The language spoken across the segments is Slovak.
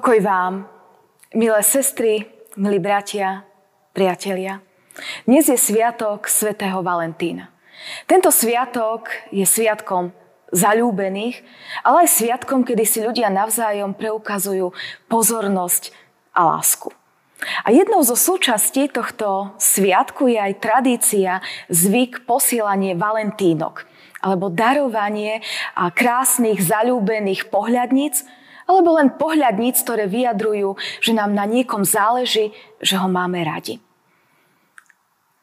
Pokoj vám, milé sestry, milí bratia, priatelia. Dnes je sviatok svätého Valentína. Tento sviatok je sviatkom zalúbených, ale aj sviatkom, kedy si ľudia navzájom preukazujú pozornosť a lásku. A jednou zo súčastí tohto sviatku je aj tradícia, zvyk posielanie valentínok, alebo darovanie krásnych zalúbených pohľadníc, alebo len pohľadníc, ktoré vyjadrujú, že nám na niekom záleží, že ho máme radi.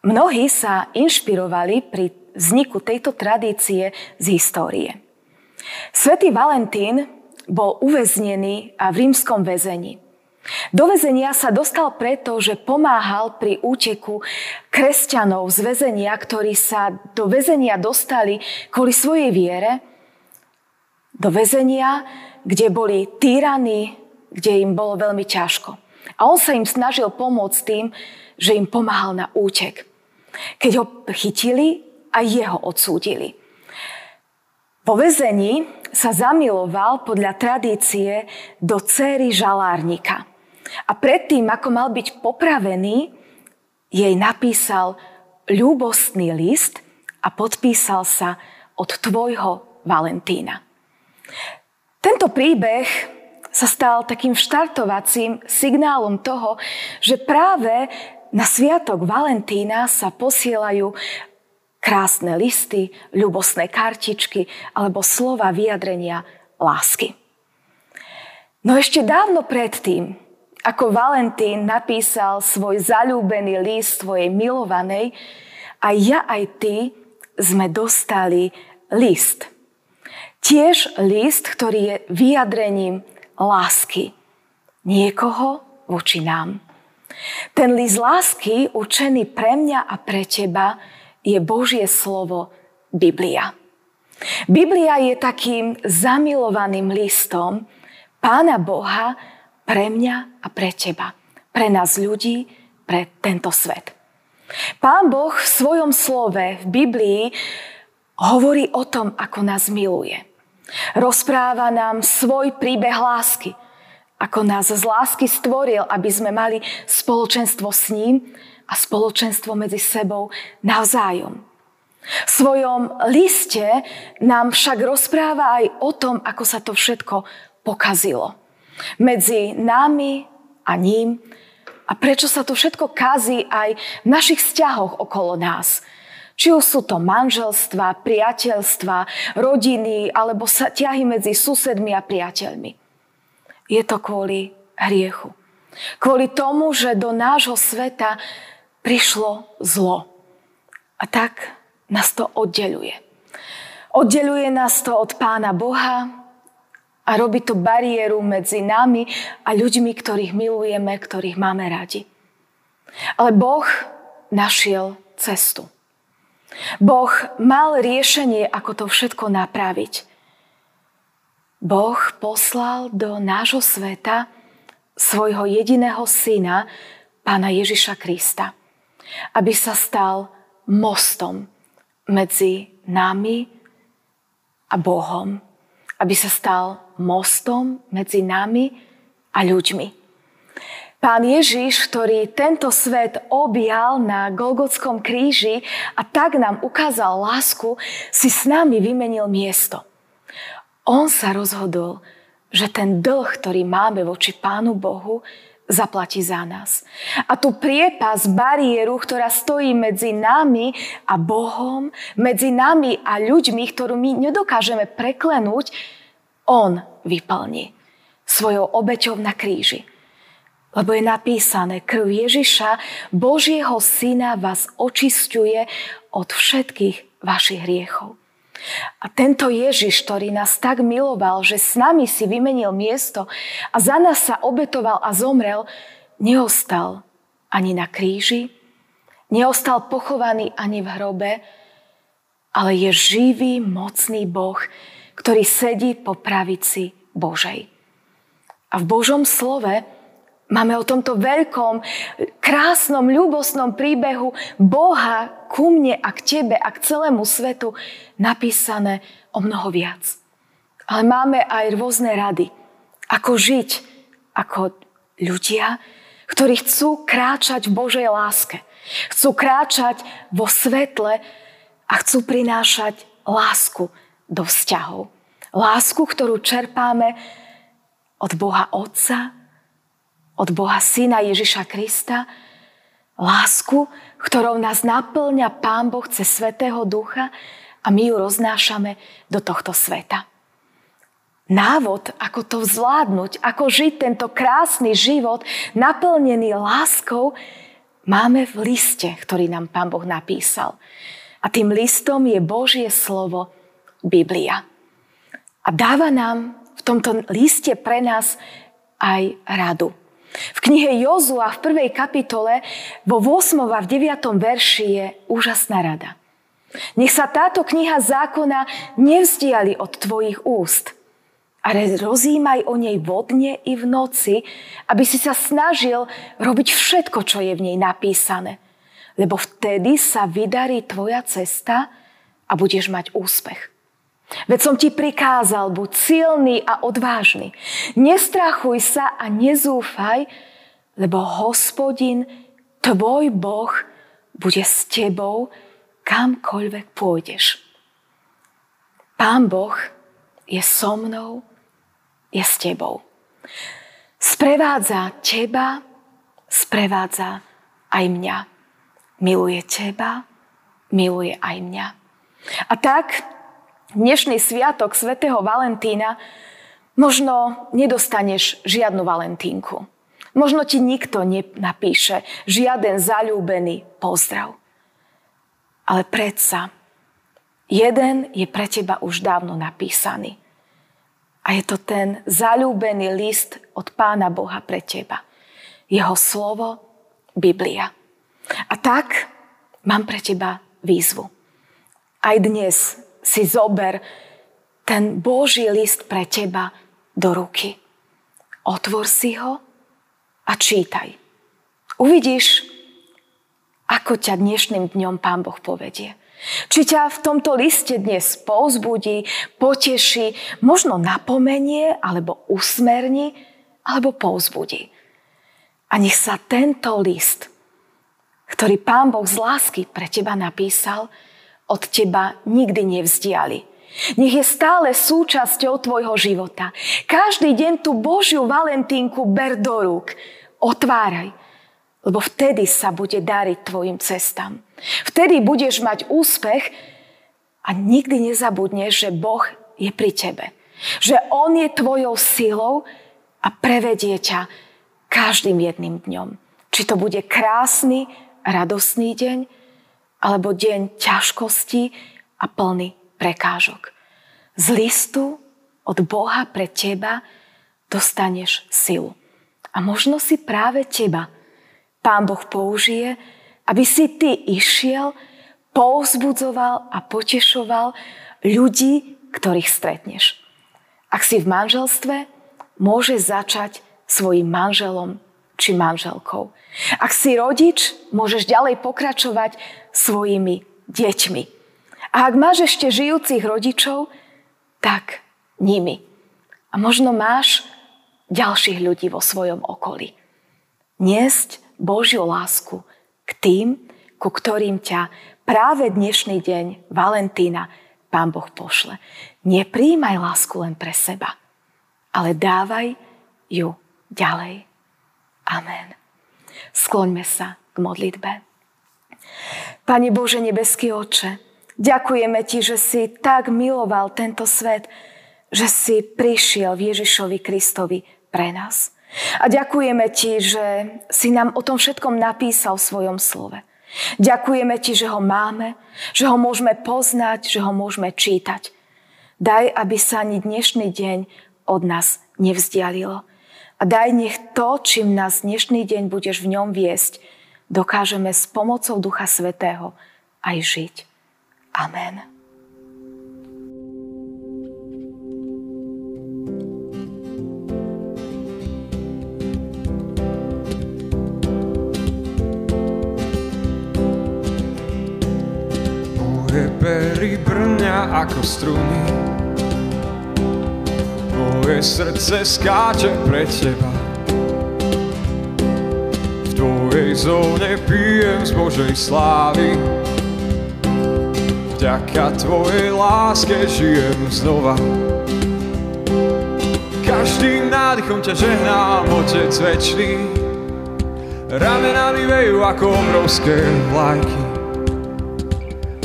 Mnohí sa inšpirovali pri vzniku tejto tradície z histórie. Svetý Valentín bol uväznený v rímskom väzení. Do väzenia sa dostal preto, že pomáhal pri úteku kresťanov z väzenia, ktorí sa do väzenia dostali kvôli svojej viere, do väzenia, kde boli týraní, kde im bolo veľmi ťažko. A on sa im snažil pomôcť tým, že im pomáhal na útek. Keď ho chytili, a jeho odsúdili. Po vezení sa zamiloval podľa tradície do céry žalárnika. A predtým, ako mal byť popravený, jej napísal ľúbostný list a podpísal sa od tvojho Valentína. Tento príbeh sa stal takým štartovacím signálom toho, že práve na sviatok Valentína sa posielajú krásne listy, ľubosné kartičky alebo slova vyjadrenia lásky. No ešte dávno predtým, ako Valentín napísal svoj zalúbený list svojej milovanej, aj ja, aj ty sme dostali list – Tiež list, ktorý je vyjadrením lásky niekoho voči nám. Ten list lásky, učený pre mňa a pre teba, je Božie slovo Biblia. Biblia je takým zamilovaným listom Pána Boha pre mňa a pre teba. Pre nás ľudí, pre tento svet. Pán Boh v svojom slove v Biblii hovorí o tom, ako nás miluje. Rozpráva nám svoj príbeh lásky, ako nás z lásky stvoril, aby sme mali spoločenstvo s ním a spoločenstvo medzi sebou navzájom. V svojom liste nám však rozpráva aj o tom, ako sa to všetko pokazilo. Medzi nami a ním a prečo sa to všetko kazí aj v našich vzťahoch okolo nás – či už sú to manželstva, priateľstva, rodiny alebo sa ťahy medzi susedmi a priateľmi. Je to kvôli hriechu. Kvôli tomu, že do nášho sveta prišlo zlo. A tak nás to oddeluje. Oddeluje nás to od Pána Boha a robí to bariéru medzi nami a ľuďmi, ktorých milujeme, ktorých máme radi. Ale Boh našiel cestu. Boh mal riešenie, ako to všetko napraviť. Boh poslal do nášho sveta svojho jediného syna, pána Ježiša Krista, aby sa stal mostom medzi nami a Bohom, aby sa stal mostom medzi nami a ľuďmi. Pán Ježiš, ktorý tento svet objal na Golgotskom kríži a tak nám ukázal lásku, si s nami vymenil miesto. On sa rozhodol, že ten dlh, ktorý máme voči Pánu Bohu, zaplatí za nás. A tú priepas, bariéru, ktorá stojí medzi nami a Bohom, medzi nami a ľuďmi, ktorú my nedokážeme preklenúť, On vyplní svojou obeťou na kríži. Lebo je napísané, krv Ježiša, Božieho Syna vás očistuje od všetkých vašich hriechov. A tento Ježiš, ktorý nás tak miloval, že s nami si vymenil miesto a za nás sa obetoval a zomrel, neostal ani na kríži, neostal pochovaný ani v hrobe, ale je živý, mocný Boh, ktorý sedí po pravici Božej. A v Božom slove Máme o tomto veľkom, krásnom, ľúbosnom príbehu Boha ku mne a k tebe a k celému svetu napísané o mnoho viac. Ale máme aj rôzne rady, ako žiť ako ľudia, ktorí chcú kráčať v Božej láske. Chcú kráčať vo svetle a chcú prinášať lásku do vzťahov. Lásku, ktorú čerpáme od Boha Otca, od Boha Syna Ježiša Krista, lásku, ktorou nás naplňa Pán Boh cez Svetého Ducha a my ju roznášame do tohto sveta. Návod, ako to zvládnuť, ako žiť tento krásny život naplnený láskou, máme v liste, ktorý nám Pán Boh napísal. A tým listom je Božie slovo Biblia. A dáva nám v tomto liste pre nás aj radu. V knihe Jozua v prvej kapitole vo 8. a v 9. verši je úžasná rada. Nech sa táto kniha zákona nevzdiali od tvojich úst, ale rozímaj o nej vodne i v noci, aby si sa snažil robiť všetko, čo je v nej napísané. Lebo vtedy sa vydarí tvoja cesta a budeš mať úspech. Veď som ti prikázal, buď silný a odvážny. Nestrachuj sa a nezúfaj, lebo hospodin, tvoj Boh, bude s tebou, kamkoľvek pôjdeš. Pán Boh je so mnou, je s tebou. Sprevádza teba, sprevádza aj mňa. Miluje teba, miluje aj mňa. A tak dnešný sviatok svätého Valentína možno nedostaneš žiadnu Valentínku. Možno ti nikto nenapíše žiaden zalúbený pozdrav. Ale predsa, jeden je pre teba už dávno napísaný. A je to ten zalúbený list od Pána Boha pre teba. Jeho slovo, Biblia. A tak mám pre teba výzvu. Aj dnes si zober ten Boží list pre teba do ruky. Otvor si ho a čítaj. Uvidíš, ako ťa dnešným dňom Pán Boh povedie. Či ťa v tomto liste dnes povzbudí, poteší, možno napomenie, alebo usmerní, alebo povzbudí. A nech sa tento list, ktorý Pán Boh z lásky pre teba napísal, od teba nikdy nevzdiali. Nech je stále súčasťou tvojho života. Každý deň tú Božiu Valentínku ber do rúk. Otváraj lebo vtedy sa bude dariť tvojim cestám. Vtedy budeš mať úspech a nikdy nezabudneš, že Boh je pri tebe. Že On je tvojou silou a prevedie ťa každým jedným dňom. Či to bude krásny, radosný deň, alebo deň ťažkosti a plný prekážok. Z listu od Boha pre teba dostaneš silu. A možno si práve teba Pán Boh použije, aby si ty išiel, povzbudzoval a potešoval ľudí, ktorých stretneš. Ak si v manželstve, môže začať svojim manželom či manželkou. Ak si rodič, môžeš ďalej pokračovať svojimi deťmi. A ak máš ešte žijúcich rodičov, tak nimi. A možno máš ďalších ľudí vo svojom okolí. Niesť Božiu lásku k tým, ku ktorým ťa práve dnešný deň Valentína Pán Boh pošle. Nepríjmaj lásku len pre seba, ale dávaj ju ďalej. Amen. Skloňme sa k modlitbe. Pane Bože, nebeský oče, ďakujeme Ti, že si tak miloval tento svet, že si prišiel v Ježišovi Kristovi pre nás. A ďakujeme ti, že si nám o tom všetkom napísal v svojom slove. Ďakujeme ti, že ho máme, že ho môžeme poznať, že ho môžeme čítať. Daj, aby sa ani dnešný deň od nás nevzdialilo. A daj nech to, čím nás dnešný deň budeš v ňom viesť, dokážeme s pomocou Ducha Svetého aj žiť. Amen. pery brňa ako struny moje srdce skáče pre teba. V tvojej zóne pijem z Božej slávy. Vďaka tvojej láske žijem znova. Každým nádychom ťa žehnám, Otec večný. Ramena mi vejú ako obrovské vlajky.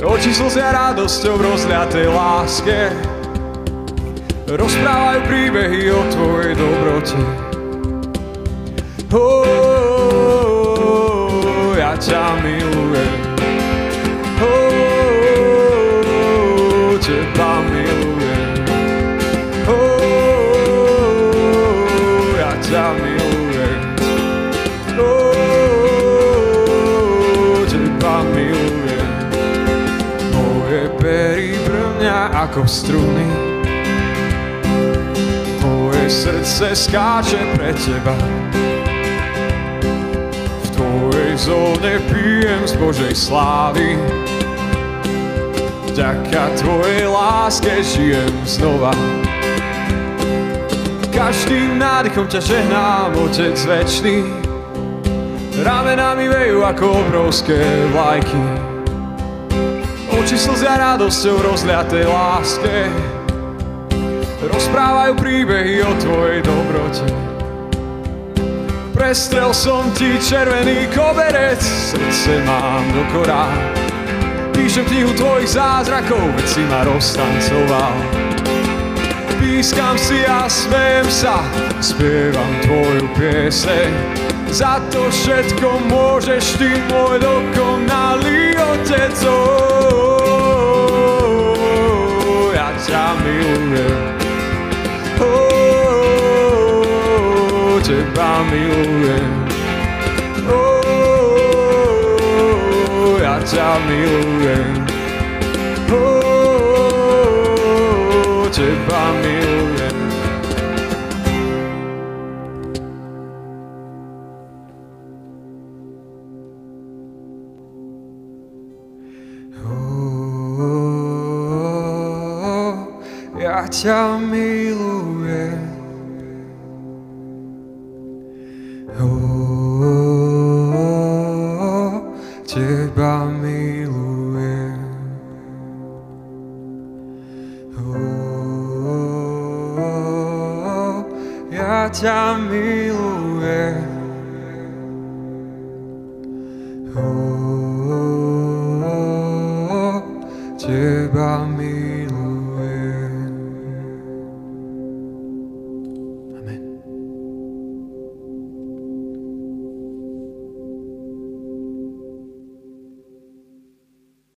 Oči slzia radosťou v rozliatej láske. Rozprávajú príbehy o Tvojej dobrote. Oh, ja ťa milujem. Oh, teba milujem. Oh, ja ťa milujem. Ako struny. Srdce skáče pre teba. V tvojej zóne pijem z Božej slávy. Vďaka tvojej láske žijem znova. Každým nádychom ťa žehnám, Otec večný. Ramenami vejú ako obrovské vlajky. Oči slzia radosťou rozliatej láske. Rozprávajú príbehy o tvojej dobrote. Prestrel som ti červený koberec, srdce mám do korán. Píšem knihu tvojich zázrakov, veď si ma roztancoval. Pískam si a smejem sa, spievam tvoju pieseň. Za to všetko môžeš ty, môj dokonalý otec. Oh, ja ťa milujem. Oh, teba milujem. Oh, ja ťa milujem. Ja ťa